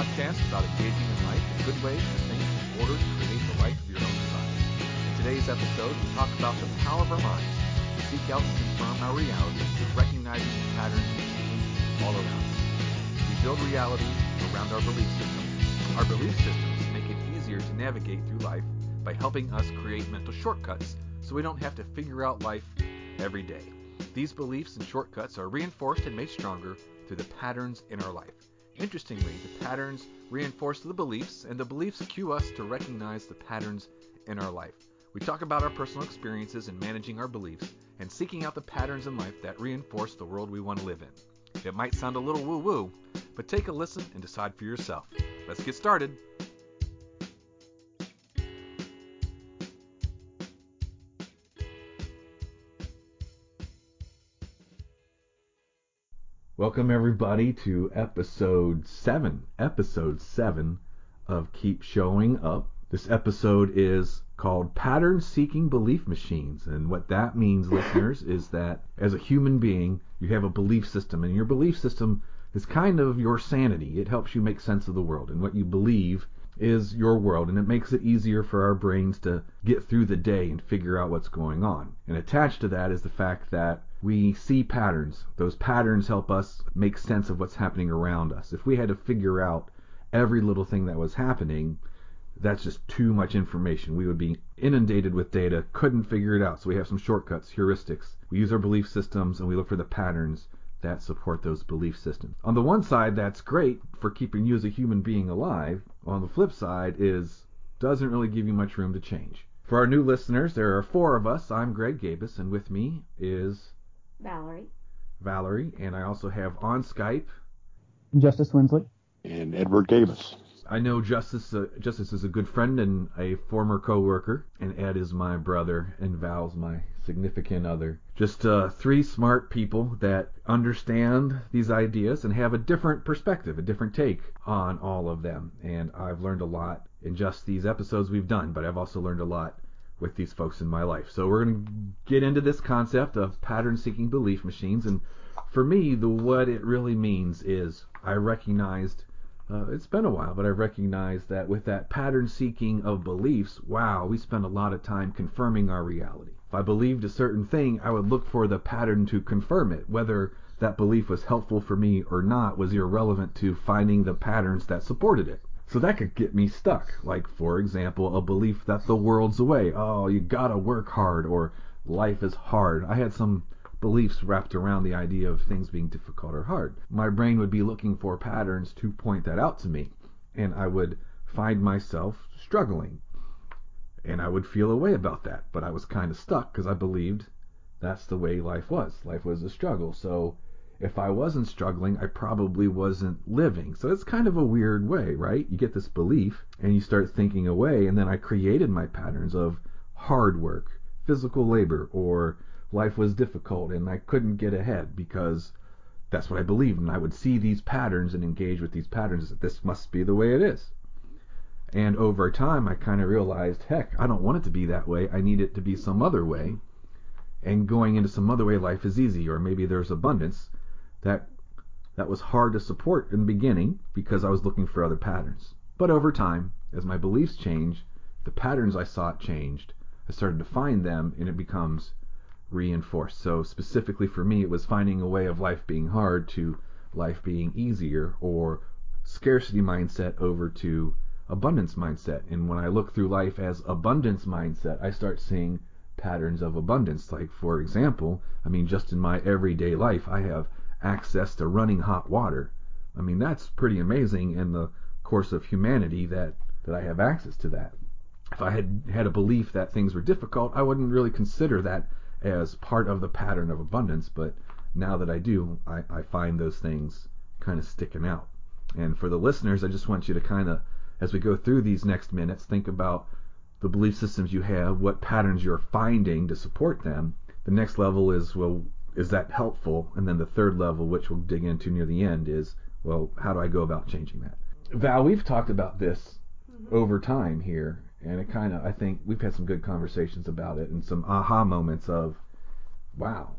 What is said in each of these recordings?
podcast about engaging in life and good ways to think in order to create the life of your own desires. In today's episode, we talk about the power of our minds to seek out and confirm our reality through recognizing the patterns we see all around us. We build reality around our belief systems. Our belief systems make it easier to navigate through life by helping us create mental shortcuts so we don't have to figure out life every day. These beliefs and shortcuts are reinforced and made stronger through the patterns in our life. Interestingly, the patterns reinforce the beliefs, and the beliefs cue us to recognize the patterns in our life. We talk about our personal experiences in managing our beliefs and seeking out the patterns in life that reinforce the world we want to live in. It might sound a little woo woo, but take a listen and decide for yourself. Let's get started. Welcome, everybody, to episode 7. Episode 7 of Keep Showing Up. This episode is called Pattern Seeking Belief Machines. And what that means, listeners, is that as a human being, you have a belief system, and your belief system is kind of your sanity. It helps you make sense of the world. And what you believe is your world, and it makes it easier for our brains to get through the day and figure out what's going on. And attached to that is the fact that we see patterns. Those patterns help us make sense of what's happening around us. If we had to figure out every little thing that was happening, that's just too much information. We would be inundated with data, couldn't figure it out. So we have some shortcuts, heuristics. We use our belief systems and we look for the patterns that support those belief systems. On the one side, that's great for keeping you as a human being alive. On the flip side is doesn't really give you much room to change. For our new listeners, there are four of us. I'm Greg Gabus, and with me is Valerie. Valerie, and I also have on Skype Justice Winsley. and Edward Davis. I know Justice. Uh, Justice is a good friend and a former coworker, and Ed is my brother, and Val's my significant other. Just uh, three smart people that understand these ideas and have a different perspective, a different take on all of them. And I've learned a lot in just these episodes we've done, but I've also learned a lot with these folks in my life. So we're going to get into this concept of pattern-seeking belief machines, and for me, the what it really means is I recognized uh, it's been a while, but I recognize that with that pattern seeking of beliefs, wow, we spend a lot of time confirming our reality. If I believed a certain thing, I would look for the pattern to confirm it. Whether that belief was helpful for me or not was irrelevant to finding the patterns that supported it. So that could get me stuck. Like, for example, a belief that the world's away. Oh, you gotta work hard, or life is hard. I had some beliefs wrapped around the idea of things being difficult or hard. My brain would be looking for patterns to point that out to me, and I would find myself struggling. And I would feel a way about that, but I was kind of stuck because I believed that's the way life was. Life was a struggle. So if I wasn't struggling, I probably wasn't living. So it's kind of a weird way, right? You get this belief and you start thinking away, and then I created my patterns of hard work, physical labor, or life was difficult and I couldn't get ahead because that's what I believed. And I would see these patterns and engage with these patterns that this must be the way it is. And over time, I kind of realized, heck, I don't want it to be that way. I need it to be some other way. And going into some other way, life is easy, or maybe there's abundance that that was hard to support in the beginning because I was looking for other patterns. But over time, as my beliefs change, the patterns I sought changed. I started to find them, and it becomes reinforced. So specifically for me, it was finding a way of life being hard to life being easier, or scarcity mindset over to abundance mindset. And when I look through life as abundance mindset, I start seeing patterns of abundance. Like, for example, I mean, just in my everyday life, I have access to running hot water. I mean, that's pretty amazing in the course of humanity that, that I have access to that. If I had had a belief that things were difficult, I wouldn't really consider that as part of the pattern of abundance. But now that I do, I, I find those things kind of sticking out. And for the listeners, I just want you to kind of as we go through these next minutes, think about the belief systems you have, what patterns you're finding to support them. The next level is, well, is that helpful? And then the third level, which we'll dig into near the end, is, well, how do I go about changing that? Val, we've talked about this mm-hmm. over time here, and it kind of, I think we've had some good conversations about it and some aha moments of, wow,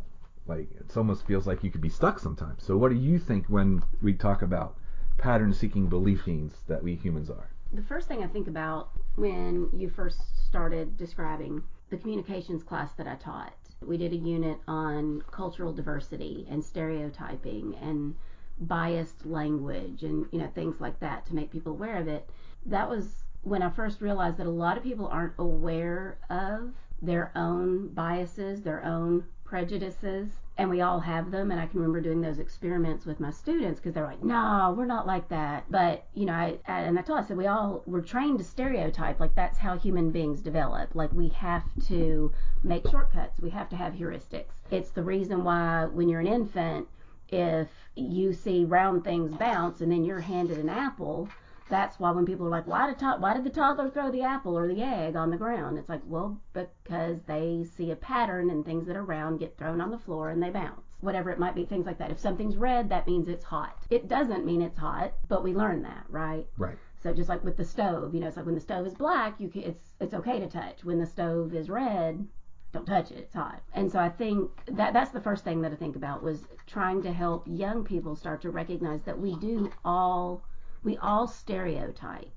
like it almost feels like you could be stuck sometimes. So, what do you think when we talk about pattern seeking belief fiends that we humans are? The first thing I think about when you first started describing the communications class that I taught, we did a unit on cultural diversity and stereotyping and biased language and you know things like that to make people aware of it. That was when I first realized that a lot of people aren't aware of their own biases, their own prejudices, and we all have them. And I can remember doing those experiments with my students because they're like, "No, we're not like that." But you know, I, and I told I said we all we're trained to stereotype. Like that's how human beings develop. Like we have to make shortcuts. We have to have heuristics. It's the reason why when you're an infant, if you see round things bounce and then you're handed an apple that's why when people are like, why did, to- why did the toddler throw the apple or the egg on the ground? It's like, well, because they see a pattern and things that are round get thrown on the floor and they bounce. Whatever it might be, things like that. If something's red, that means it's hot. It doesn't mean it's hot, but we learn that, right? Right. So just like with the stove, you know, it's like when the stove is black, you can, it's it's okay to touch. When the stove is red, don't touch it it's hot and so i think that that's the first thing that i think about was trying to help young people start to recognize that we do all we all stereotype.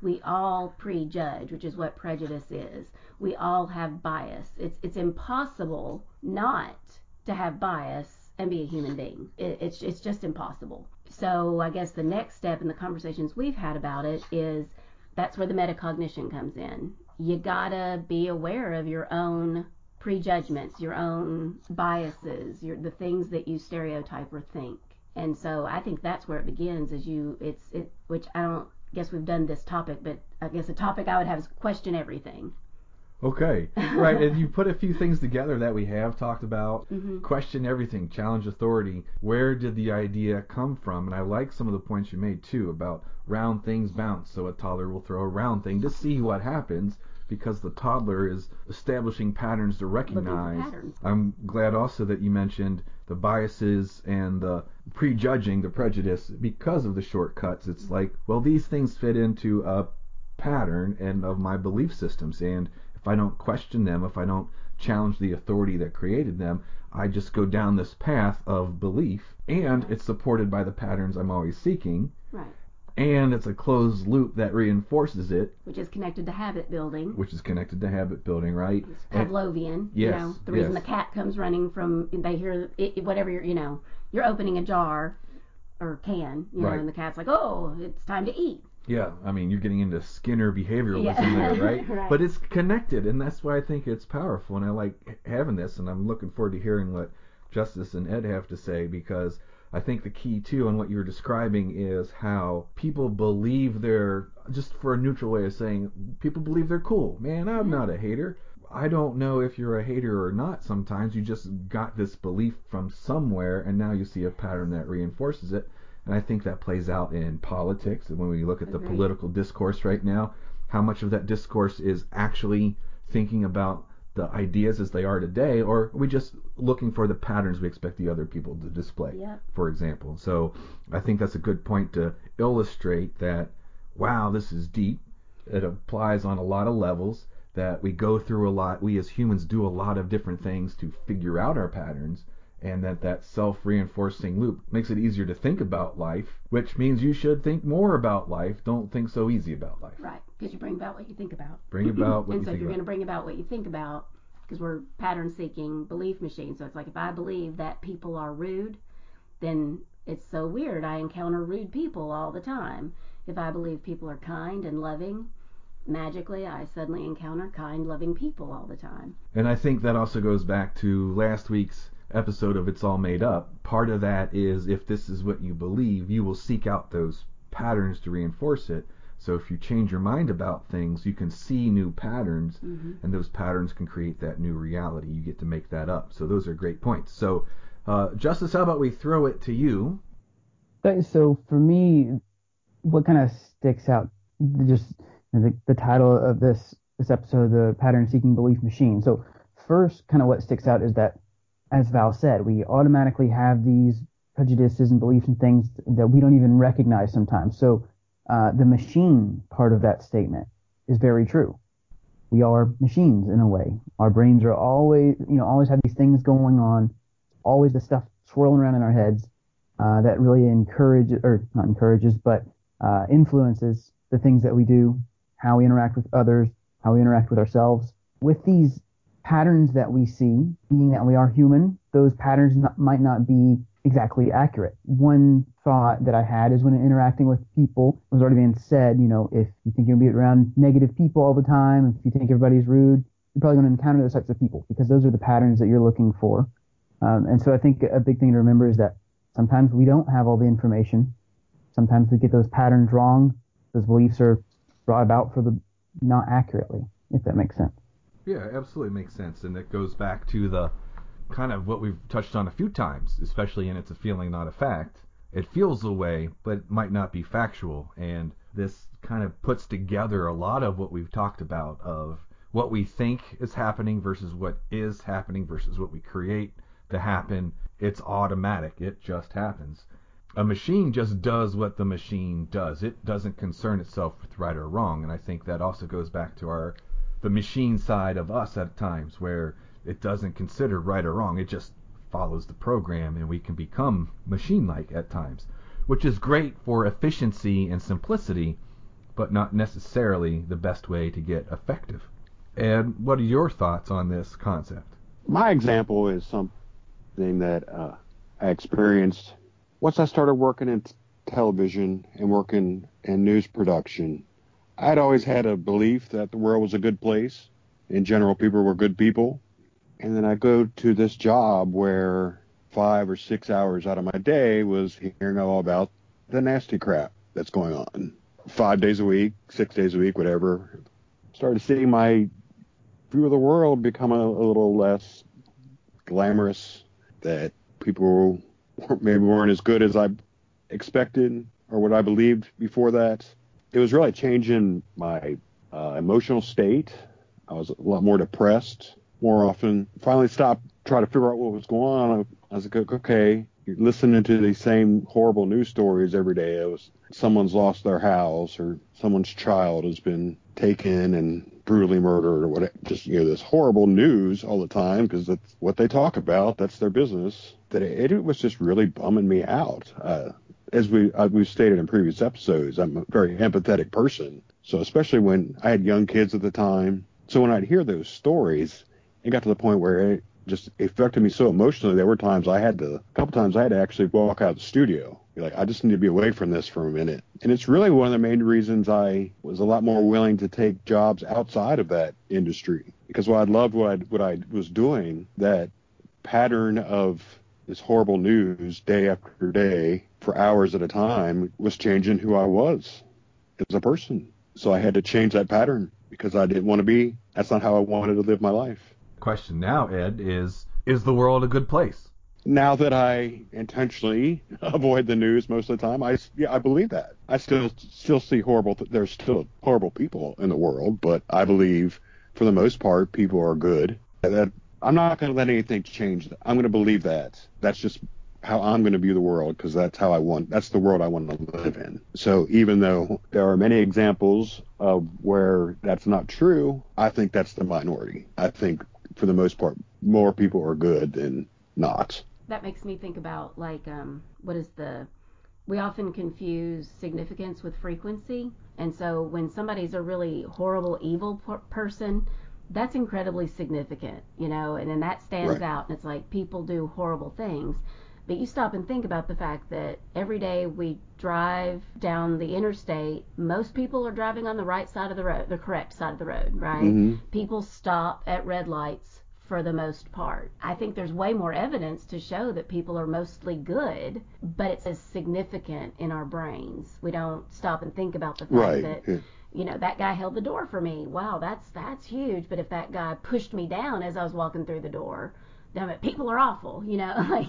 We all prejudge, which is what prejudice is. We all have bias. It's it's impossible not to have bias and be a human being. It, it's it's just impossible. So I guess the next step in the conversations we've had about it is that's where the metacognition comes in. You gotta be aware of your own prejudgments, your own biases, your the things that you stereotype or think. And so I think that's where it begins. Is you, it's it, which I don't guess we've done this topic, but I guess a topic I would have is question everything. Okay, right. and you put a few things together that we have talked about. Mm-hmm. Question everything, challenge authority. Where did the idea come from? And I like some of the points you made too about round things bounce. So a toddler will throw a round thing to see what happens because the toddler is establishing patterns to recognize. patterns. I'm glad also that you mentioned the biases and the prejudging, the prejudice because of the shortcuts. It's mm-hmm. like, well, these things fit into a pattern and of my belief systems and if I don't question them, if I don't challenge the authority that created them, I just go down this path of belief and it's supported by the patterns I'm always seeking Right. And it's a closed loop that reinforces it, Which is connected to habit building. which is connected to habit building, right? It's And- Pavlovian. Yes, You know, the reason yes. the cat comes running from they hear it, whatever you're, you know, you're opening a jar or can, you know, and the cat's like, oh, it's time to eat. Yeah, I mean, you're getting into Skinner behavioralism Yeah. there, right? Right. But it's connected, and that's why I think it's powerful, and I like having this, and I'm looking forward to hearing what Justice and Ed have to say because I think the key too on what you were describing is how people believe they're just for a neutral way of saying people believe they're cool. Man, I'm Yeah. not a hater. I don't know if you're a hater or not. Sometimes you just got this belief from somewhere, and now you see a pattern that reinforces it. And I think that plays out in politics. And when we look at the Agreed. political discourse right now, how much of that discourse is actually thinking about the ideas as they are today, or are we just looking for the patterns we expect the other people to display, for example? So I think that's a good point to illustrate that, wow, this is deep. It applies on a lot of levels, that we go through a lot. We as humans do a lot of different things to figure out our patterns and that that self-reinforcing loop makes it easier to think about life, which means you should think more about life. Don't think so easy about life. Right. Because you bring about what you think about. Bring about what and you so think if you're going to bring about what you think about, because we're pattern seeking belief machines. So it's like if I believe that people are rude, then it's so weird. I encounter rude people all the time. If I believe people are kind and loving, magically I suddenly encounter kind, loving people all the time. And I think that also goes back to last week's episode of It's All Made Up. Part of that is if this is what you believe, you will seek out those patterns to reinforce it. So if you change your mind about things, you can see new patterns, Mm-hmm. and those patterns can create that new reality. You get to make that up. So those are great points. So, uh, Justice, how about we throw it to you? Okay, So for me, what kind of sticks out, just the, the title of this this episode, the pattern seeking belief machine. So first, kind of what sticks out is that, as Val said, we automatically have these prejudices and beliefs and things that we don't even recognize sometimes. So uh, the machine part of that statement is very true. We are machines in a way. Our brains are always, you know, always have these things going on, always the stuff swirling around in our heads uh, that really encourages, or not encourages, but uh, influences the things that we do, how we interact with others, how we interact with ourselves. With these patterns that we see, being that we are human, those patterns not, might not be exactly accurate. One thought that I had is when interacting with people, it was already being said, you know, if you think to be around negative people all the time, if you think everybody's rude, you're probably going to encounter those types of people because those are the patterns that you're looking for. Um, and so I think a big thing to remember is that sometimes we don't have all the information. Sometimes we get those patterns wrong. Those beliefs are brought about for the not accurately, if that makes sense. Yeah, absolutely makes sense. And it goes back to the kind of what we've touched on a few times, especially in It's a Feeling, Not a Fact. It feels a way, but it might not be factual. And this kind of puts together a lot of what we've talked about of what we think is happening versus what is happening versus what we create to happen. It's automatic. It just happens. A machine just does what the machine does. It doesn't concern itself with right or wrong. And I think that also goes back to our the machine side of us at times where it doesn't consider right or wrong. It just follows the program, and we can become machine like at times, which is great for efficiency and simplicity, but not necessarily the best way to get effective. And what are your thoughts on this concept? My example is something that uh, I experienced once I started working in television and working in news production. I'd always had a belief that the world was a good place. In general, people were good people. And then I go to this job where five or six hours out of my day was hearing all about the nasty crap that's going on. Five days a week, six days a week, whatever. Started seeing my view of the world become a, a little less glamorous, that people maybe weren't as good as I expected or what I believed before that. It was really changing my uh, emotional state. I was a lot more depressed more often. Finally stopped trying to figure out what was going on. I was like, okay, you're listening to these same horrible news stories every day. It was someone's lost their house or someone's child has been taken and brutally murdered or what just you know this horrible news all the time because that's what they talk about that's their business that it, it was just really bumming me out uh, as we uh, we've stated in previous episodes i'm a very empathetic person so especially when i had young kids at the time so when i'd hear those stories it got to the point where it just affected me so emotionally. There were times I had to, a couple times I had to actually walk out of the studio. Be like, I just need to be away from this for a minute. And it's really one of the main reasons I was a lot more willing to take jobs outside of that industry because while I loved what I, what I was doing, that pattern of this horrible news day after day for hours at a time was changing who I was as a person. So I had to change that pattern because I didn't want to be, that's not how I wanted to live my life question now, Ed, is is the world a good place? Now that I intentionally avoid the news most of the time, I yeah, I believe that. I still still see horrible. Th- there's still horrible people in the world, but I believe for the most part people are good. That I'm not going to let anything change. I'm going to believe that. That's just how I'm going to view the world because that's how I want. That's the world I want to live in. So even though there are many examples of where that's not true, I think that's the minority. I think for the most part, more people are good than not. That makes me think about like um, what is the we often confuse significance with frequency, and so when somebody's a really horrible, evil per- person, that's incredibly significant, you know, and then that stands right. out, and it's like people do horrible things. But you stop and think about the fact that every day we drive down the interstate, most people are driving on the right side of the road, the correct side of the road, right? Mm-hmm. People stop at red lights for the most part. I think there's way more evidence to show that people are mostly good, but it's as significant in our brains. We don't stop and think about the fact right. that yeah. you know that guy held the door for me. Wow, that's that's huge. But if that guy pushed me down as I was walking through the door, damn it, people are awful, you know, like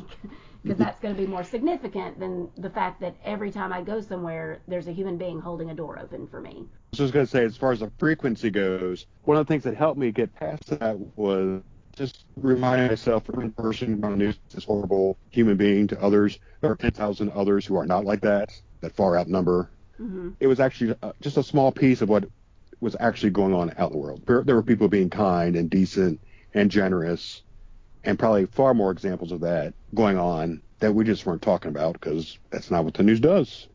because that's going to be more significant than the fact that every time I go somewhere, there's a human being holding a door open for me. I was just going to say, as far as the frequency goes, one of the things that helped me get past that was just reminding myself one person on the news is horrible human being to others. There are 10,000 others who are not like that, that far outnumber. Mm-hmm. It was actually uh, just a small piece of what was actually going on out in the world. There were people being kind and decent and generous and probably far more examples of that going on that we just weren't talking about because that's not what the news does.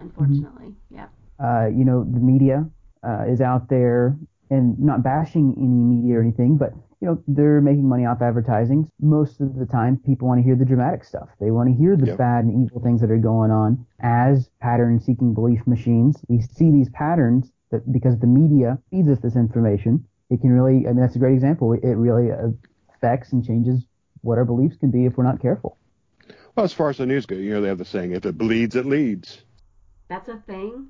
Unfortunately, yeah. Uh, you know, the media uh, is out there and not bashing any media or anything, but you know, they're making money off advertising. Most of the time, people want to hear the dramatic stuff. They want to hear the Yep. bad and evil things that are going on. As pattern-seeking belief machines, we see these patterns that because the media feeds us this information, it can really. I mean, that's a great example. It really affects and changes what our beliefs can be if we're not careful. Well, as far as the news goes, you know, they have the saying, if it bleeds, it leads. That's a thing.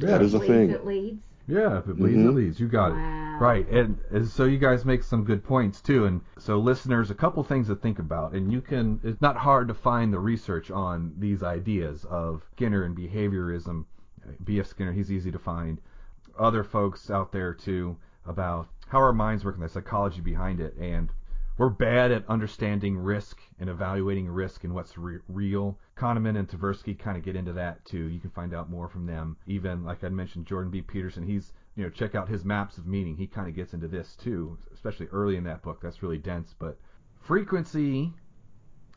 Yeah. That is a thing. It leads. Yeah, if it bleeds, it Mhm. leads. You got it. Right, and, and so you guys make some good points too. And so, listeners, a couple things to think about. And you can, it's not hard to find the research on these ideas of Skinner and behaviorism. B.F. Skinner, he's easy to find. Other folks out there too about how our minds work and the psychology behind it. And we're bad at understanding risk and evaluating risk and what's re- real. Kahneman and Tversky kind of get into that too. You can find out more from them. Even like I mentioned, Jordan B. Peterson, he's you know check out his maps of meaning. He kind of gets into this too, especially early in that book. That's really dense. But frequency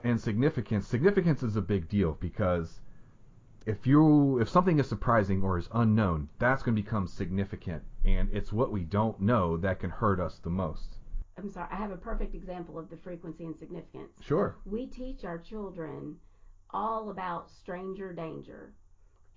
and significance. Significance is a big deal because if you if something is surprising or is unknown, that's going to become significant, and it's what we don't know that can hurt us the most. I'm sorry. I have a perfect example of the frequency and significance. Sure. We teach our children all about stranger danger.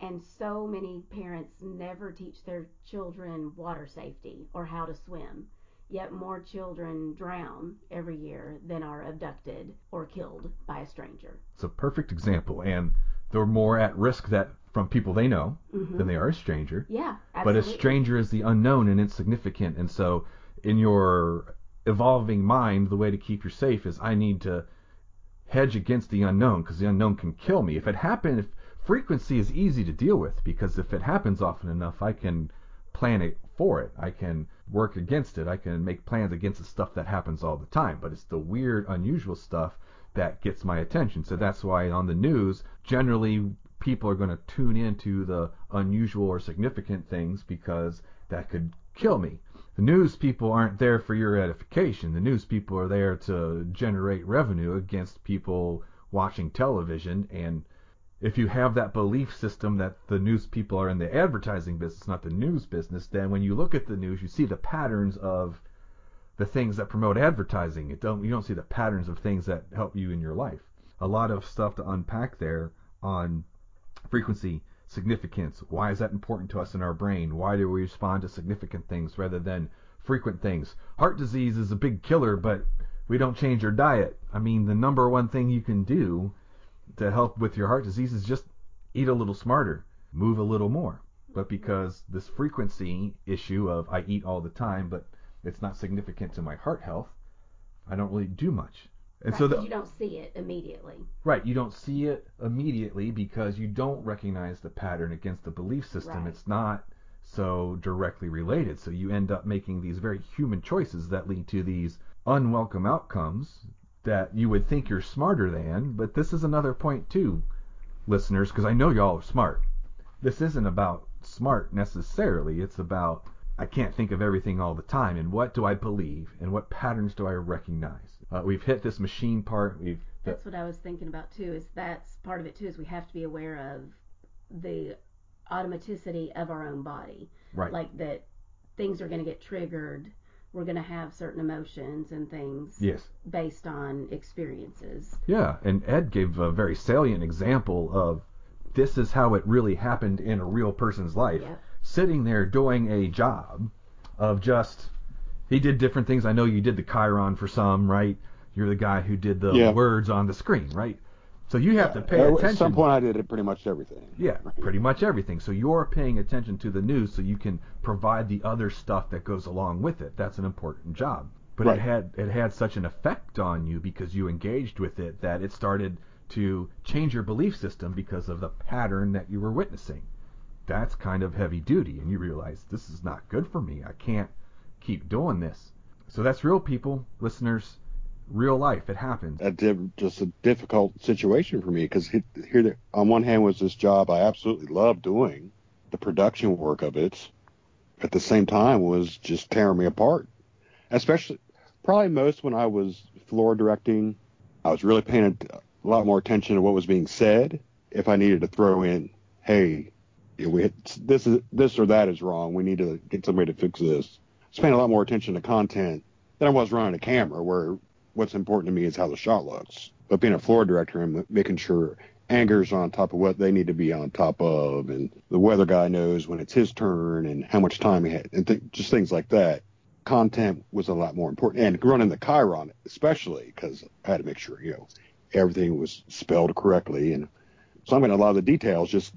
And so many parents never teach their children water safety or how to swim. Yet more children drown every year than are abducted or killed by a stranger. It's a perfect example, and they're more at risk that from people they know Mhm. than they are a stranger. Yeah, But a stranger is the unknown and insignificant, and so in your evolving mind, the way to keep you safe is I need to hedge against the unknown because the unknown can kill me. If it happens, if frequency is easy to deal with because if it happens often enough, I can plan it for it. I can work against it. I can make plans against the stuff that happens all the time. But it's the weird, unusual stuff that gets my attention. So that's why on the news, generally people are going to tune into the unusual or significant things because that could kill me. The news people aren't there for your edification. The news people are there to generate revenue against people watching television. And if you have that belief system that the news people are in the advertising business, not the news business, then when you look at the news, you see the patterns of the things that promote advertising. It don't you don't see the patterns of things that help you in your life. A lot of stuff to unpack there on frequency, significance. Why is that important to us in our brain? Why do we respond to significant things rather than frequent things? Heart disease is a big killer, but we don't change our diet. I mean, the number one thing you can do to help with your heart disease is just eat a little smarter, move a little more. But because this frequency issue of I eat all the time, but it's not significant to my heart health, I don't really do much. And Right, so the, you don't see it immediately. Right, you don't see it immediately because you don't recognize the pattern against the belief system. Right. It's not so directly related. So you end up making these very human choices that lead to these unwelcome outcomes that you would think you're smarter than. But this is another point too, listeners, because I know y'all are smart. This isn't about smart necessarily. It's about I can't think of everything all the time, and what do I believe, and what patterns do I recognize? Uh, we've hit this machine part. We've That's what I was thinking about too. Is that's part of it too. Is we have to be aware of the automaticity of our own body. right. Like that, things are going to get triggered. We're going to have certain emotions and things Yes. based on experiences. Yeah, and Ed gave a very salient example of this is how it really happened in a real person's life. Yep. Sitting there doing a job of just he did different things. I know you did the Chiron for some, right? You're the guy who did the Yeah. words on the screen, right? So you have to pay Uh, attention. At some point, I did it pretty much everything. Yeah, pretty much everything. So you're paying attention to the news so you can provide the other stuff that goes along with it. That's an important job. But Right. it had it had such an effect on you because you engaged with it that it started to change your belief system because of the pattern that you were witnessing. That's kind of heavy duty and you realize this is not good for me. I can't keep doing this. So that's real people, listeners, real life. It happens. That just a difficult situation for me because here, on one hand was this job I absolutely loved doing, the production work of it. At the same time, was just tearing me apart. Especially, probably most when I was floor directing, I was really paying a lot more attention to what was being said. If I needed to throw in, hey, we this is this or that is wrong. We need to get somebody to fix this. I paying a lot more attention to content than I was running a camera, where what's important to me is how the shot looks. But being a floor director and making sure angers on top of what they need to be on top of, and the weather guy knows when it's his turn and how much time he had, and th- just things like that. Content was a lot more important, and running the Chiron especially because I had to make sure you know everything was spelled correctly, and so I'm in a lot of the details just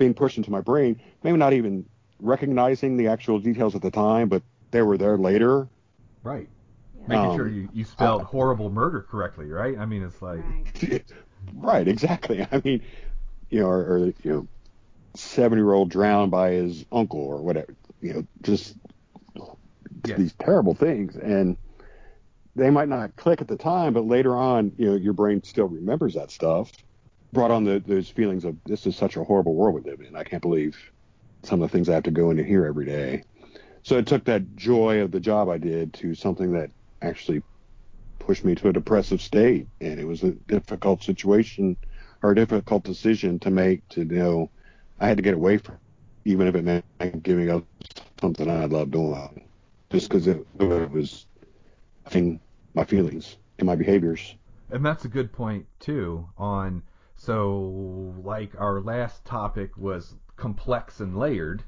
being pushed into my brain, maybe not even recognizing the actual details at the time, but they were there later. Right. Making um, sure you, you spelled uh, horrible murder correctly, right? I mean, it's like. Right. right, exactly. I mean, you know, or, or you know, seven year old drowned by his uncle or whatever. You know, just yeah. these terrible things. And they might not click at the time, but later on, you know, your brain still remembers that stuff. Brought on the, those feelings of this is such a horrible world we live in. I can't believe some of the things I have to go into here every day. So it took that joy of the job I did to something that actually pushed me to a depressive state, and it was a difficult situation or a difficult decision to make. To you know, I had to get away from, even if it meant giving up something I loved doing, just because it, it was affecting my feelings and my behaviors. And that's a good point too. On so like our last topic was complex and layered.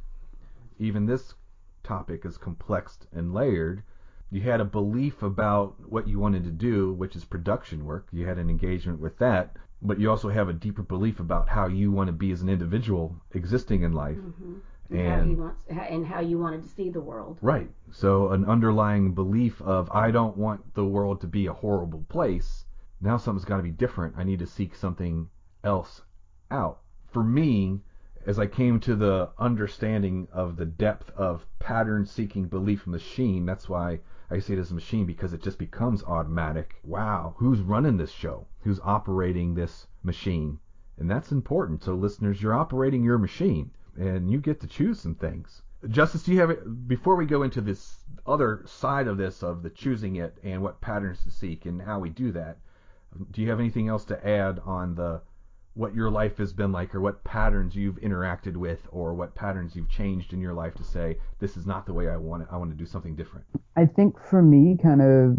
Even this topic is complex and layered. You had a belief about what you wanted to do, which is production work. You had an engagement with that, but you also have a deeper belief about how you want to be as an individual existing in life. Mm-hmm. And, and, how wants, and how you wanted to see the world. Right. So an underlying belief of I don't want the world to be a horrible place. Now something's got to be different. I need to seek something else out. For me, as I came to the understanding of the depth of pattern seeking belief machine, that's why I see it as a machine because it just becomes automatic. Wow, who's running this show? Who's operating this machine? And that's important. So, listeners, you're operating your machine and you get to choose some things. Justice, do you have before we go into this other side of this of the choosing it and what patterns to seek and how we do that? Do you have anything else to add on the what your life has been like or what patterns you've interacted with or what patterns you've changed in your life to say this is not the way I want it. I want to do something different. I think for me kind of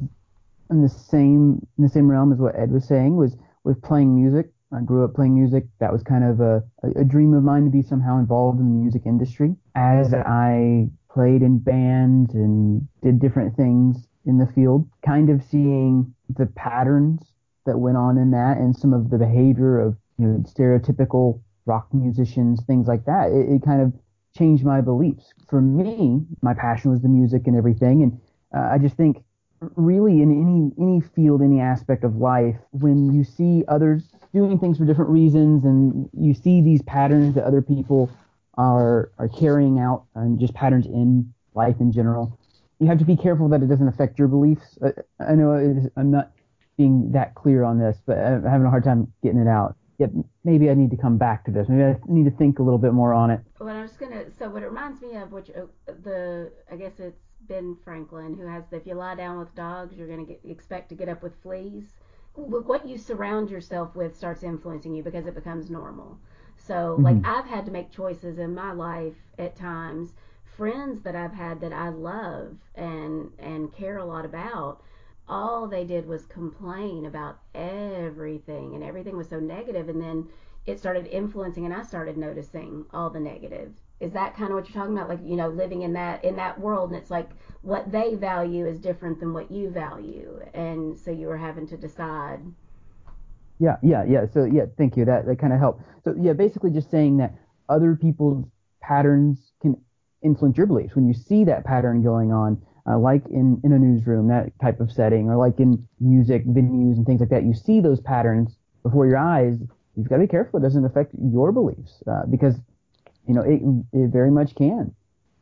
in the same in the same realm as what Ed was saying was with playing music. I grew up playing music. That was kind of a, a dream of mine to be somehow involved in the music industry. As I played in bands and did different things in the field, kind of seeing the patterns that went on in that and some of the behavior of you know, stereotypical rock musicians, things like that. It, it, kind of changed my beliefs. For me, my passion was the music and everything, and uh, I just think really in any any field, any aspect of life, when you see others doing things for different reasons, and you see these patterns that other people are are carrying out, and just patterns in life in general, you have to be careful that it doesn't affect your beliefs. Uh, I know I'm not being that clear on this, but I'm having a hard time getting it out yeah, maybe I need to come back to this. Maybe I need to think a little bit more on it. Well, I'm just gonna. So what it reminds me of, which uh, the I guess it's Ben Franklin who has the if you lie down with dogs, you're gonna get, expect to get up with fleas. What you surround yourself with starts influencing you because it becomes normal. So mm-hmm. like I've had to make choices in my life at times. Friends that I've had that I love and and care a lot about all they did was complain about everything and everything was so negative and then it started influencing and I started noticing all the negative. Is that kind of what you're talking about like you know living in that in that world and it's like what they value is different than what you value and so you were having to decide yeah, yeah, yeah. So yeah, thank you. That that kind of helped. So yeah, basically just saying that other people's patterns can influence your beliefs. When you see that pattern going on, uh, like in, in a newsroom, that type of setting, or like in music venues and things like that, you see those patterns before your eyes. You've got to be careful it doesn't affect your beliefs uh, because, you know, it, it very much can.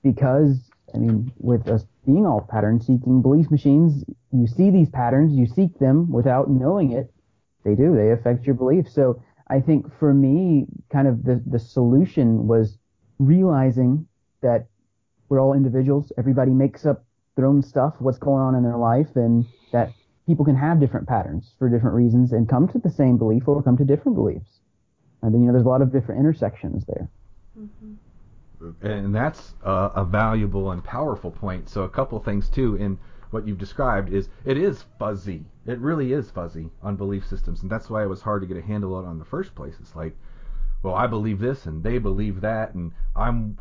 Because, I mean, with us being all pattern seeking belief machines, you see these patterns, you seek them without knowing it. They do, they affect your beliefs. So I think for me, kind of the, the solution was realizing that we're all individuals. Everybody makes up their own stuff, what's going on in their life, and that people can have different patterns for different reasons and come to the same belief or come to different beliefs. And then, you know, there's a lot of different intersections there. Mm-hmm. And that's a, a valuable and powerful point. So a couple things too in what you've described is it is fuzzy. It really is fuzzy on belief systems, and that's why it was hard to get a handle on in the first place. It's like, well, I believe this and they believe that, and I'm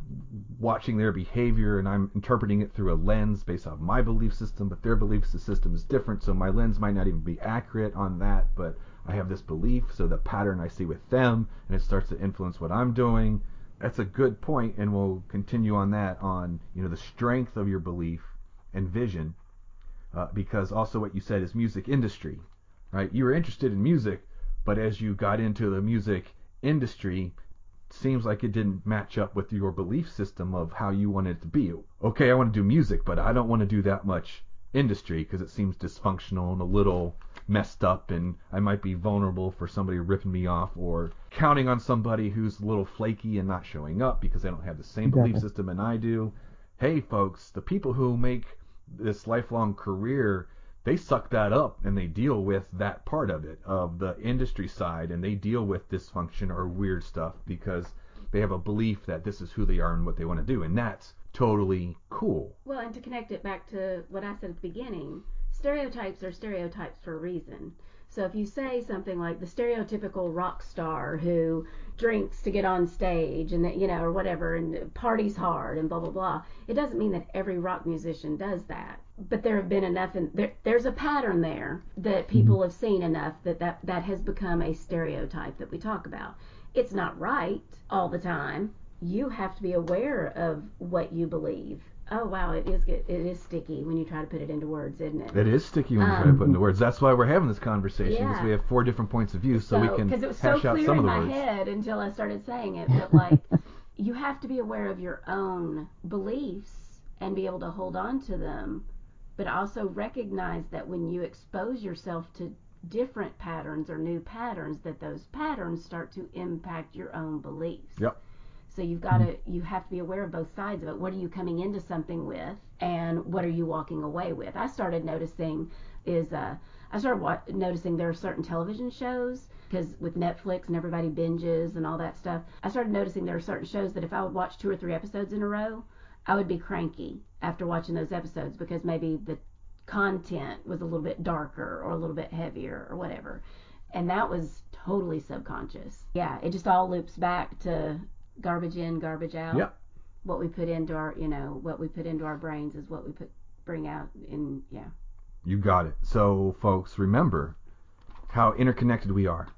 watching their behavior and I'm interpreting it through a lens based off my belief system, but their belief system is different, so my lens might not even be accurate on that, but I have this belief, so the pattern I see with them, and it starts to influence what I'm doing. That's a good point, and we'll continue on that on you know the strength of your belief and vision, uh, because also what you said is music industry, right? You were interested in music, but as you got into the music industry, seems like it didn't match up with your belief system of how you wanted it to be. Okay, I want to do music, but I don't want to do that much industry because it seems dysfunctional and a little messed up and I might be vulnerable for somebody ripping me off or counting on somebody who's a little flaky and not showing up because they don't have the same Exactly. belief system and I do. Hey folks, the people who make this lifelong career they suck that up and they deal with that part of it of the industry side and they deal with dysfunction or weird stuff because they have a belief that this is who they are and what they want to do and that's totally cool. Well, and to connect it back to what I said at the beginning, stereotypes are stereotypes for a reason. So if you say something like the stereotypical rock star who drinks to get on stage and that you know or whatever and parties hard and blah blah blah, it doesn't mean that every rock musician does that. But there have been enough and there, there's a pattern there that mm-hmm. people have seen enough that, that that has become a stereotype that we talk about. It's not right all the time. You have to be aware of what you believe. Oh wow, it is good. It is sticky when you try to put it into words, isn't it? It is sticky when you try to put it into um, words. That's why we're having this conversation because Yeah. we have four different points of view, so, we can because it was so hash out clear some in of the my words. head until I started saying it. But like, you have to be aware of your own beliefs and be able to hold on to them, but also recognize that when you expose yourself to different patterns or new patterns, that those patterns start to impact your own beliefs. Yep. So you've got to you have to be aware of both sides of it. What are you coming into something with, and what are you walking away with? I started noticing is uh, I started wa- noticing there are certain television shows because with Netflix and everybody binges and all that stuff. I started noticing there are certain shows that if I would watch two or three episodes in a row, I would be cranky after watching those episodes because maybe the content was a little bit darker or a little bit heavier or whatever. And that was totally subconscious. Yeah, it just all loops back to garbage in, garbage out. Yep. What we put into our, you know, what we put into our brains is what we put bring out in, yeah. You got it. So, folks, remember how interconnected we are,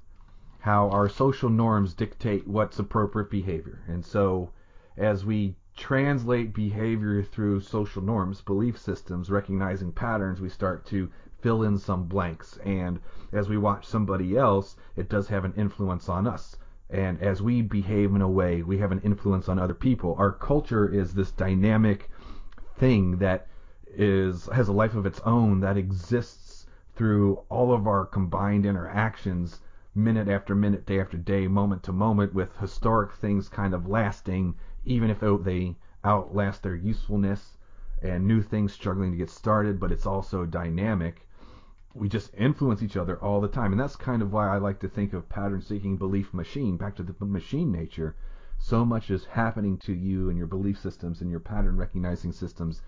how our social norms dictate what's appropriate behavior. And so, as we translate behavior through social norms, belief systems, recognizing patterns, we start to fill in some blanks. And as we watch somebody else, it does have an influence on us. And as we behave in a way, we have an influence on other people. Our culture is this dynamic thing that is has a life of its own that exists through all of our combined interactions minute after minute, day after day, moment to moment, with historic things kind of lasting, even if they outlast their usefulness, and new things struggling to get started, but it's also dynamic. We just influence each other all the time, and that's kind of why I like to think of pattern seeking belief machine, back to the machine nature. So much is happening to you and your belief systems and your pattern recognizing systems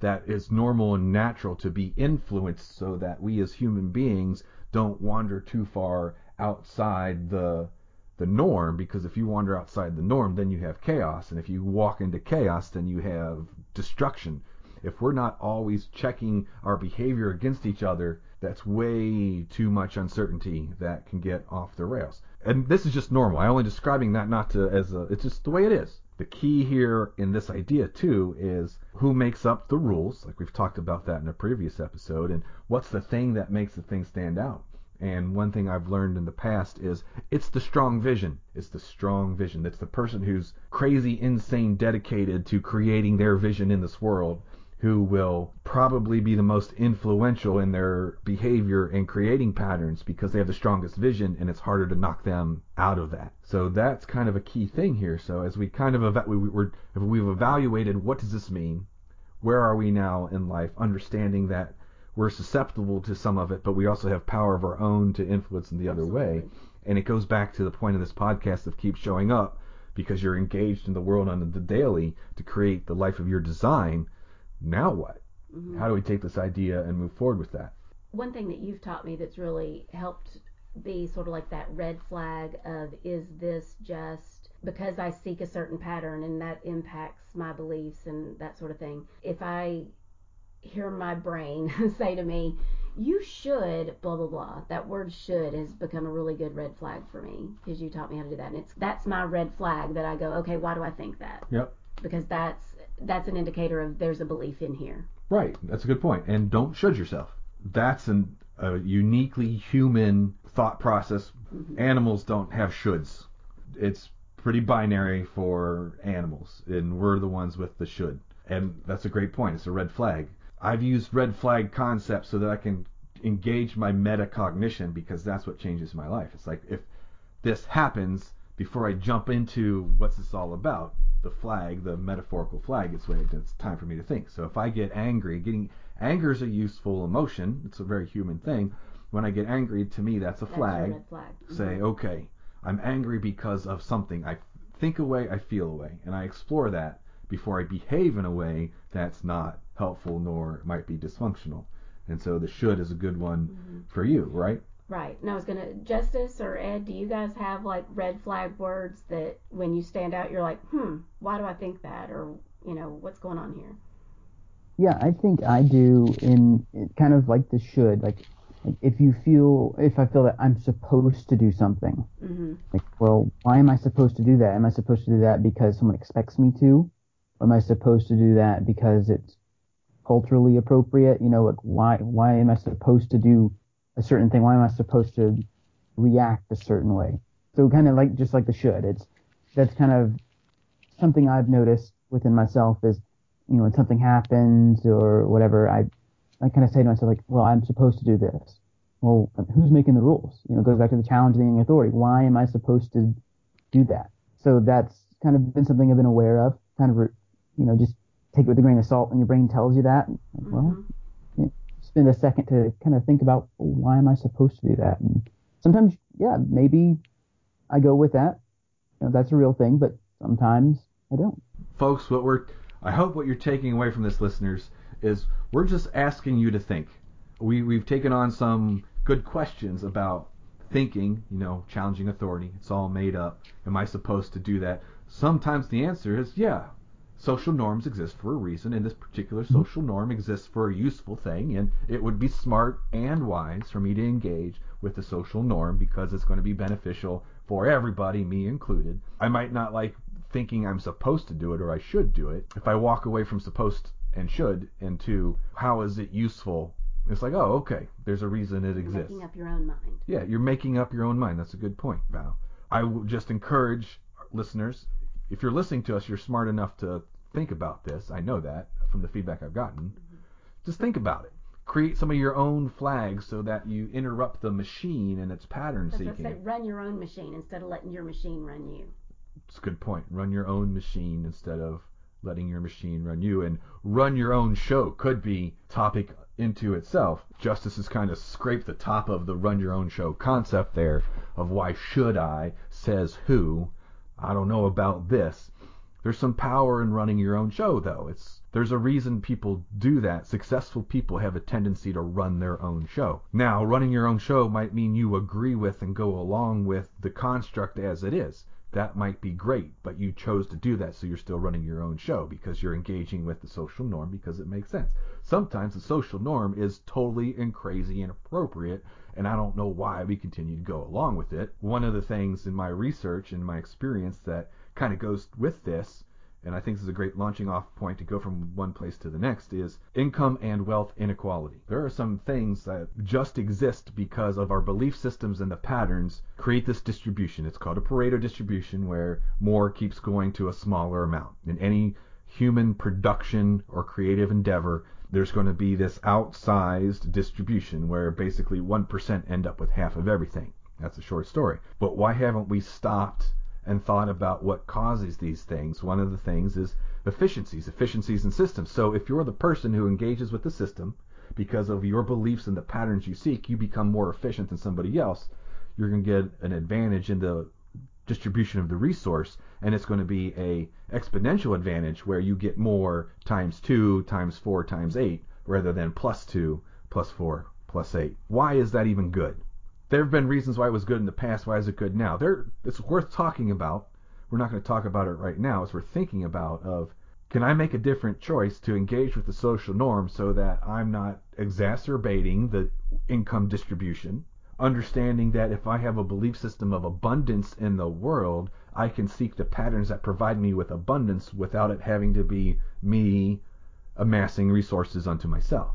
that is normal and natural to be influenced so that we as human beings don't wander too far outside the the norm. Because if you wander outside the norm then you have chaos. And if you walk into chaos then you have destruction. If we're not always checking our behavior against each other that's way too much uncertainty that can get off the rails. And this is just normal. I'm only describing that not to as a it's just the way it is. The key here in this idea too is who makes up the rules. Like we've talked about that in a previous episode. And what's the thing that makes the thing stand out? And one thing I've learned in the past is it's the strong vision. It's the strong vision. It's the person who's crazy, insane, dedicated to creating their vision in this world who will probably be the most influential in their behavior and creating patterns because they have the strongest vision and it's harder to knock them out of that. So that's kind of a key thing here. So as we kind of eva- we, we're, we've evaluated what does this mean, where are we now in life, understanding that we're susceptible to some of it, but we also have power of our own to influence in the other way. And it goes back to the point of this podcast of keep showing up because you're engaged in the world on the daily to create the life of your design. Now what? Mhm. How do we take this idea and move forward with that? one thing that you've taught me that's really helped be sort of like that red flag of is this just because I seek a certain pattern and that impacts my beliefs and that sort of thing. If I hear my brain say to me, you should blah blah blah. That word should has become a really good red flag for me because you taught me how to do that. And it's that's my red flag that I go, okay, why do I think that? Yep. Because that's that's an indicator of there's a belief in here. Right. That's a good point. And don't should yourself. That's an, a uniquely human thought process. Mm-hmm. Animals don't have shoulds. It's pretty binary for animals, and we're the ones with the should. And that's a great point. It's a red flag. I've used red flag concepts so that I can engage my metacognition because that's what changes my life. It's like if this happens before I jump into what's this all about, the flag, the metaphorical flag, it's when it's time for me to think. So if I get angry, getting anger is a useful emotion. It's a very human thing. When I get angry, to me, that's a That's flag. flag. Say, okay, I'm angry because of something. I think a way, I feel a way, and I explore that before I behave in a way that's not helpful nor might be dysfunctional. And so the should is a good one Mhm. for you, right? Right. And I was gonna Justice or Ed, do you guys have like red flag words that when you stand out you're like, hmm, why do I think that? Or, you know, what's going on here? Yeah, I think I do in in kind of like the should. Like, like if you feel, if I feel that I'm supposed to do something, Mm-hmm. like, well, why am I supposed to do that? Am I supposed to do that because someone expects me to? Or am I supposed to do that because it's culturally appropriate? You know, like why why am I supposed to do a certain thing? Why am I supposed to react a certain way? So kind of like just like the should. It's that's kind of something I've noticed within myself is, you know, when something happens or whatever, I I kind of say to myself like, well, I'm supposed to do this. Well, who's making the rules? You know, it goes back to the challenging authority. Why am I supposed to do that? So that's kind of been something I've been aware of. Kind of, you know, just take it with a grain of salt when your brain tells you that. Like, Well, Mhm. Spend a second to kind of think about why am I supposed to do that? And sometimes, yeah, maybe I go with that. You know, that's a real thing, but sometimes I don't. folks, what we're I hope what you're taking away from this, listeners, is we're just asking you to think. We we've taken on some good questions about thinking, you know, challenging authority. It's all made up. Am I supposed to do that? Sometimes the answer is yeah. Social norms exist for a reason, and this particular social norm exists for a useful thing, and it would be smart and wise for me to engage with the social norm because it's going to be beneficial for everybody, me included. I might not like thinking I'm supposed to do it or I should do it. If I walk away from supposed and should into how is it useful, it's like, oh, okay, there's a reason it You're exists. making up your own mind. Yeah, you're making up your own mind. That's a good point, Val. I will just encourage listeners, if you're listening to us, you're smart enough to think about this. I know that from the feedback I've gotten. Just think about it. Create some of your own flags so that you interrupt the machine and its pattern That's seeking. say, run your own machine instead of letting your machine run you. It's a good point. Run your own machine instead of letting your machine run you. And run your own show could be topic into itself. Justice has kind of scraped the top of the run your own show concept there of why should I says who. I don't know about this. There's some power in running your own show though. It's there's a reason people do that. Successful people have a tendency to run their own show. Now, running your own show might mean you agree with and go along with the construct as it is that might be great, but you chose to do that, so you're still running your own show because you're engaging with the social norm because it makes sense. Sometimes the social norm is totally and crazy inappropriate, and I don't know why we continue to go along with it. One of the things in my research and my experience that kind of goes with this and I think this is a great launching off point to go from one place to the next, is income and wealth inequality. There are some things that just exist because of our belief systems and the patterns create this distribution. It's called a Pareto distribution where more keeps going to a smaller amount. In any human production or creative endeavor, there's going to be this outsized distribution where basically 1% end up with half of everything. That's a short story. But why haven't we stopped and thought about what causes these things, one of the things is efficiencies, efficiencies in systems. So if you're the person who engages with the system, because of your beliefs and the patterns you seek, you become more efficient than somebody else. You're going to get an advantage in the distribution of the resource, and it's going to be a exponential advantage where you get more times two, times four, times eight, rather than plus two, plus four, plus eight. Why is that even good? There have been reasons why it was good in the past. Why is it good now? There, it's worth talking about. We're not going to talk about it right now. As we're thinking about of can I make a different choice to engage with the social norm so that I'm not exacerbating the income distribution? Understanding that if I have a belief system of abundance in the world, I can seek the patterns that provide me with abundance without it having to be me amassing resources unto myself.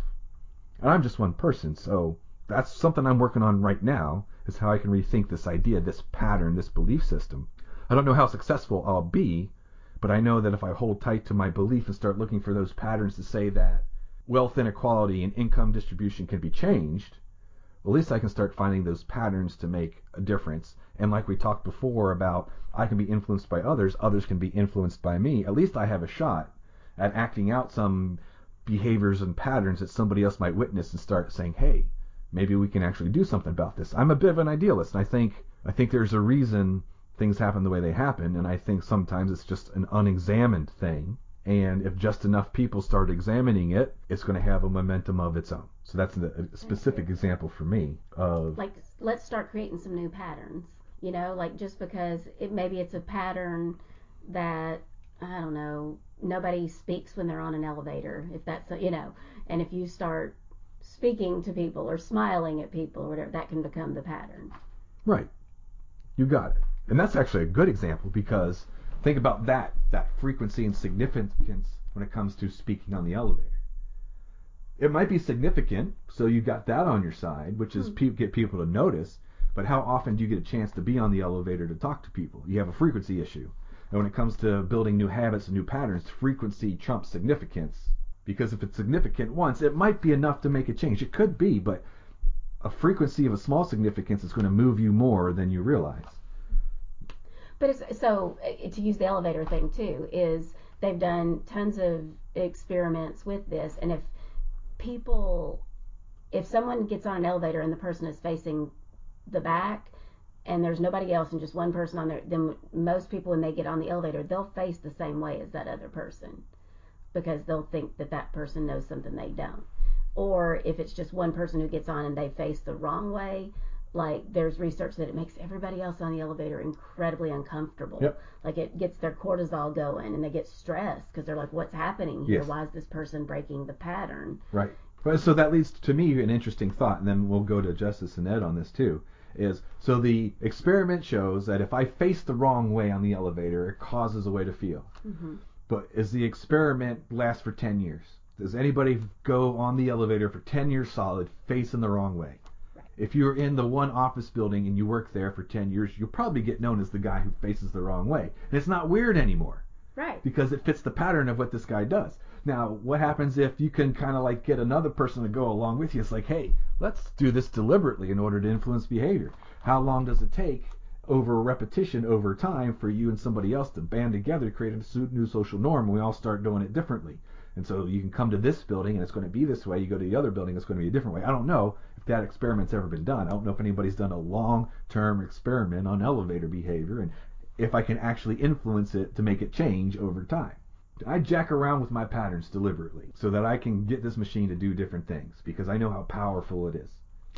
And I'm just one person, so that's something I'm working on right now is how I can rethink this idea, this pattern, this belief system. I don't know how successful I'll be, but I know that if I hold tight to my belief and start looking for those patterns to say that wealth inequality and income distribution can be changed, at least I can start finding those patterns to make a difference. And like we talked before about I can be influenced by others, others can be influenced by me. At least I have a shot at acting out some behaviors and patterns that somebody else might witness and start saying, "Hey, maybe we can actually do something about this." I'm a bit of an idealist, and I think I think there's a reason things happen the way they happen, and I think sometimes it's just an unexamined thing. And if just enough people start examining it, it's going to have a momentum of its own. So that's a specific example for me of like let's start creating some new patterns. You know, like just because it maybe it's a pattern that I don't know nobody speaks when they're on an elevator if that's you know and if you start speaking to people or smiling at people or whatever that can become the pattern right you got it and that's actually a good example because think about that that frequency and significance when it comes to speaking on the elevator. It might be significant, so you've got that on your side, which is hmm. pe- get people to notice. But how often do you get a chance to be on the elevator to talk to people? You have a frequency issue. And when it comes to building new habits and new patterns, frequency trumps significance. Because if it's significant once, it might be enough to make a change. It could be, but a frequency of a small significance is going to move you more than you realize. But it's, so uh, to use the elevator thing too is they've done tons of experiments with this, and if people, if someone gets on an elevator and the person is facing the back, and there's nobody else and just one person on there, then most people when they get on the elevator, they'll face the same way as that other person because they'll think that that person knows something they don't. Or if it's just one person who gets on and they face the wrong way, like there's research that it makes everybody else on the elevator incredibly uncomfortable. Yep. Like it gets their cortisol going and they get stressed because they're like, what's happening here? Yes. Why is this person breaking the pattern? Right. So that leads to me an interesting thought, and then we'll go to Justice and Ed on this too. Is so the experiment shows that if I face the wrong way on the elevator, it causes a way to feel. Mm-hmm. But is the experiment last for 10 years? Does anybody go on the elevator for 10 years solid facing the wrong way? if you're in the one office building and you work there for 10 years, you'll probably get known as the guy who faces the wrong way. And it's not weird anymore. Right. Because it fits the pattern of what this guy does. Now, what happens if you can kind of like get another person to go along with you? It's like, hey, let's do this deliberately in order to influence behavior. How long does it take over repetition over time for you and somebody else to band together to create a new social norm and we all start doing it differently? And so you can come to this building and it's going to be this way. You go to the other building, it's going to be a different way. I don't know if that experiment's ever been done. I don't know if anybody's done a long-term experiment on elevator behavior and if I can actually influence it to make it change over time. I jack around with my patterns deliberately so that I can get this machine to do different things because I know how powerful it is.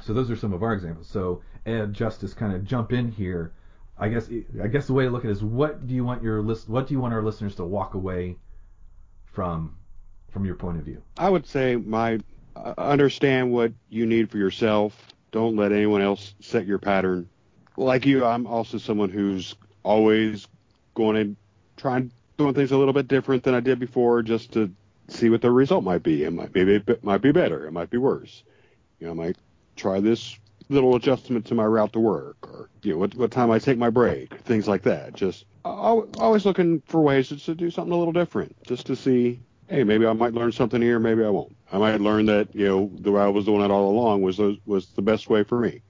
So those are some of our examples. So Ed, Justice, kind of jump in here. I guess I guess the way to look at it is what do you want your list what do you want our listeners to walk away from from your point of view? I would say my uh, understand what you need for yourself. Don't let anyone else set your pattern. Like you, I'm also someone who's always going to try doing things a little bit different than I did before, just to see what the result might be. It might be it might be better. It might be worse. You know, I might try this little adjustment to my route to work, or you know, what what time I take my break, things like that. Just uh, always looking for ways to do something a little different, just to see hey, maybe I might learn something here, maybe I won't. I might learn that you know the way I was doing it all along was the, was the best way for me,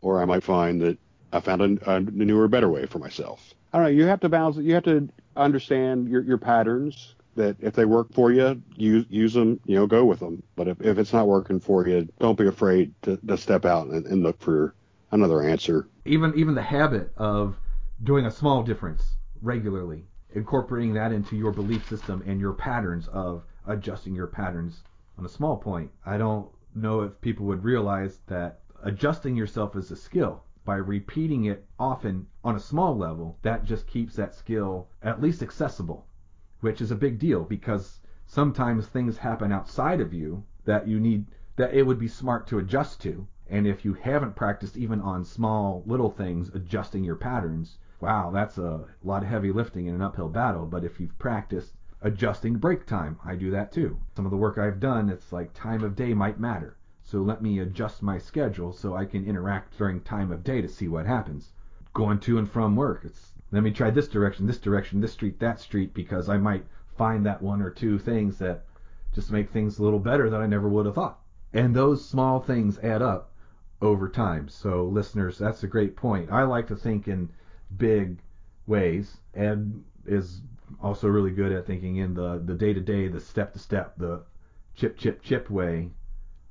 or I might find that I found a, a newer, better way for myself. I don't know. You have to balance. it. You have to understand your your patterns that if they work for you, use use them. You know, go with them. But if, if it's not working for you, don't be afraid to, to step out and, and look for another answer. Even even the habit of doing a small difference regularly, incorporating that into your belief system and your patterns of adjusting your patterns on a small point. I don't know if people would realize that adjusting yourself is a skill. By repeating it often on a small level, that just keeps that skill at least accessible, which is a big deal because sometimes things happen outside of you that you need that it would be smart to adjust to. And if you haven't practiced even on small little things adjusting your patterns, wow, that's a lot of heavy lifting in an uphill battle. But if you've practiced adjusting break time, I do that too. Some of the work I've done, it's like time of day might matter. So let me adjust my schedule so I can interact during time of day to see what happens. Going to and from work, it's let me try this direction, this direction, this street, that street because I might find that one or two things that just make things a little better that I never would have thought. And those small things add up over time. So listeners, that's a great point. I like to think in big ways. Ed is also really good at thinking in the the day to day, the step to step, the chip chip chip way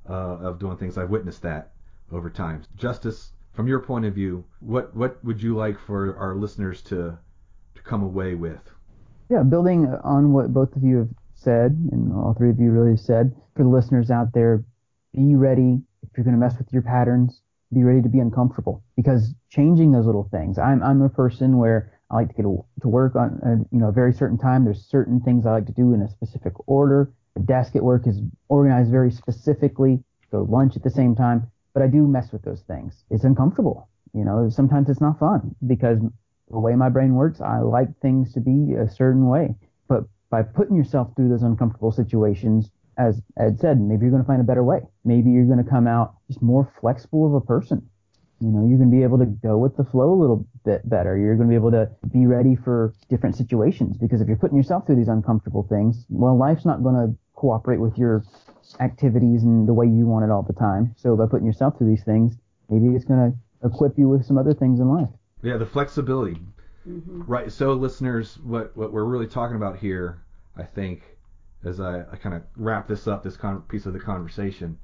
uh, of doing things. I've witnessed that over time. Justice, from your point of view, what what would you like for our listeners to to come away with? Yeah, building on what both of you have said, and all three of you really said, for the listeners out there, be ready if you're going to mess with your patterns. Be ready to be uncomfortable because changing those little things. I'm I'm a person where I like to get to work on a, you know a very certain time. There's certain things I like to do in a specific order. The desk at work is organized very specifically. Go to lunch at the same time, but I do mess with those things. It's uncomfortable. You know, sometimes it's not fun because the way my brain works, I like things to be a certain way. But by putting yourself through those uncomfortable situations, as Ed said, maybe you're going to find a better way. Maybe you're going to come out just more flexible of a person. You know, you're going to be able to go with the flow a little bit better. You're going to be able to be ready for different situations because if you're putting yourself through these uncomfortable things, well, life's not going to cooperate with your activities and the way you want it all the time. So by putting yourself through these things, maybe it's going to equip you with some other things in life. Yeah, the flexibility. Mm-hmm. Right. So listeners, what what we're really talking about here, I think, as I, I kind of wrap this up, this con- piece of the conversation,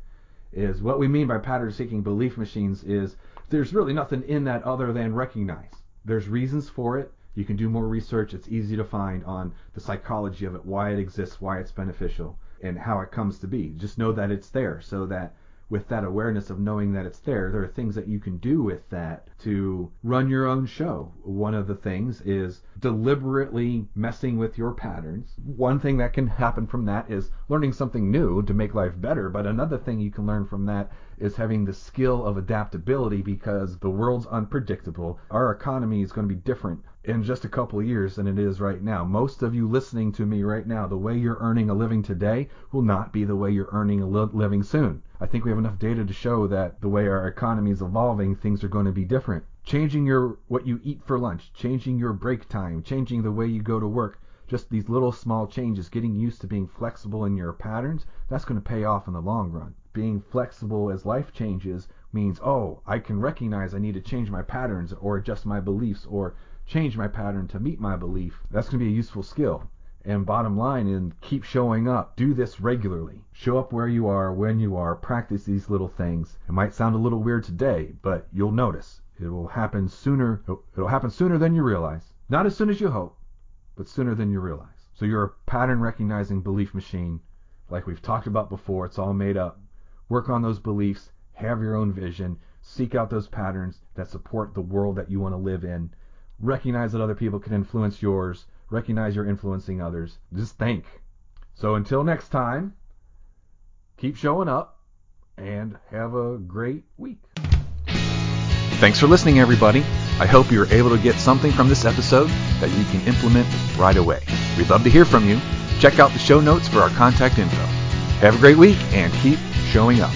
is what we mean by pattern seeking belief machines is there's really nothing in that other than recognize. There's reasons for it. You can do more research. It's easy to find on the psychology of it, why it exists, why it's beneficial, and how it comes to be. Just know that it's there so that with that awareness of knowing that it's there, there are things that you can do with that to run your own show. One of the things is deliberately messing with your patterns. One thing that can happen from that is learning something new to make life better, but another thing you can learn from that is having the skill of adaptability because the world's unpredictable. Our economy is going to be different in just a couple years than it is right now. Most of you listening to me right now, the way you're earning a living today will not be the way you're earning a li- living soon. I think we have enough data to show that the way our economy is evolving, things are going to be different. Changing your what you eat for lunch, changing your break time, changing the way you go to work, just these little small changes, getting used to being flexible in your patterns, that's going to pay off in the long run. Being flexible as life changes means, oh, I can recognize I need to change my patterns or adjust my beliefs or change my pattern to meet my belief. That's going to be a useful skill. And bottom line, and keep showing up. Do this regularly. Show up where you are, when you are. Practice these little things. It might sound a little weird today, but you'll notice it will happen sooner. It'll happen sooner than you realize. Not as soon as you hope, but sooner than you realize. So you're a pattern recognizing belief machine, like we've talked about before. It's all made up. Work on those beliefs. Have your own vision. Seek out those patterns that support the world that you want to live in. Recognize that other people can influence yours recognize you're influencing others. Just think. So until next time, keep showing up and have a great week. Thanks for listening, everybody. I hope you're able to get something from this episode that you can implement right away. We'd love to hear from you. Check out the show notes for our contact info. Have a great week and keep showing up.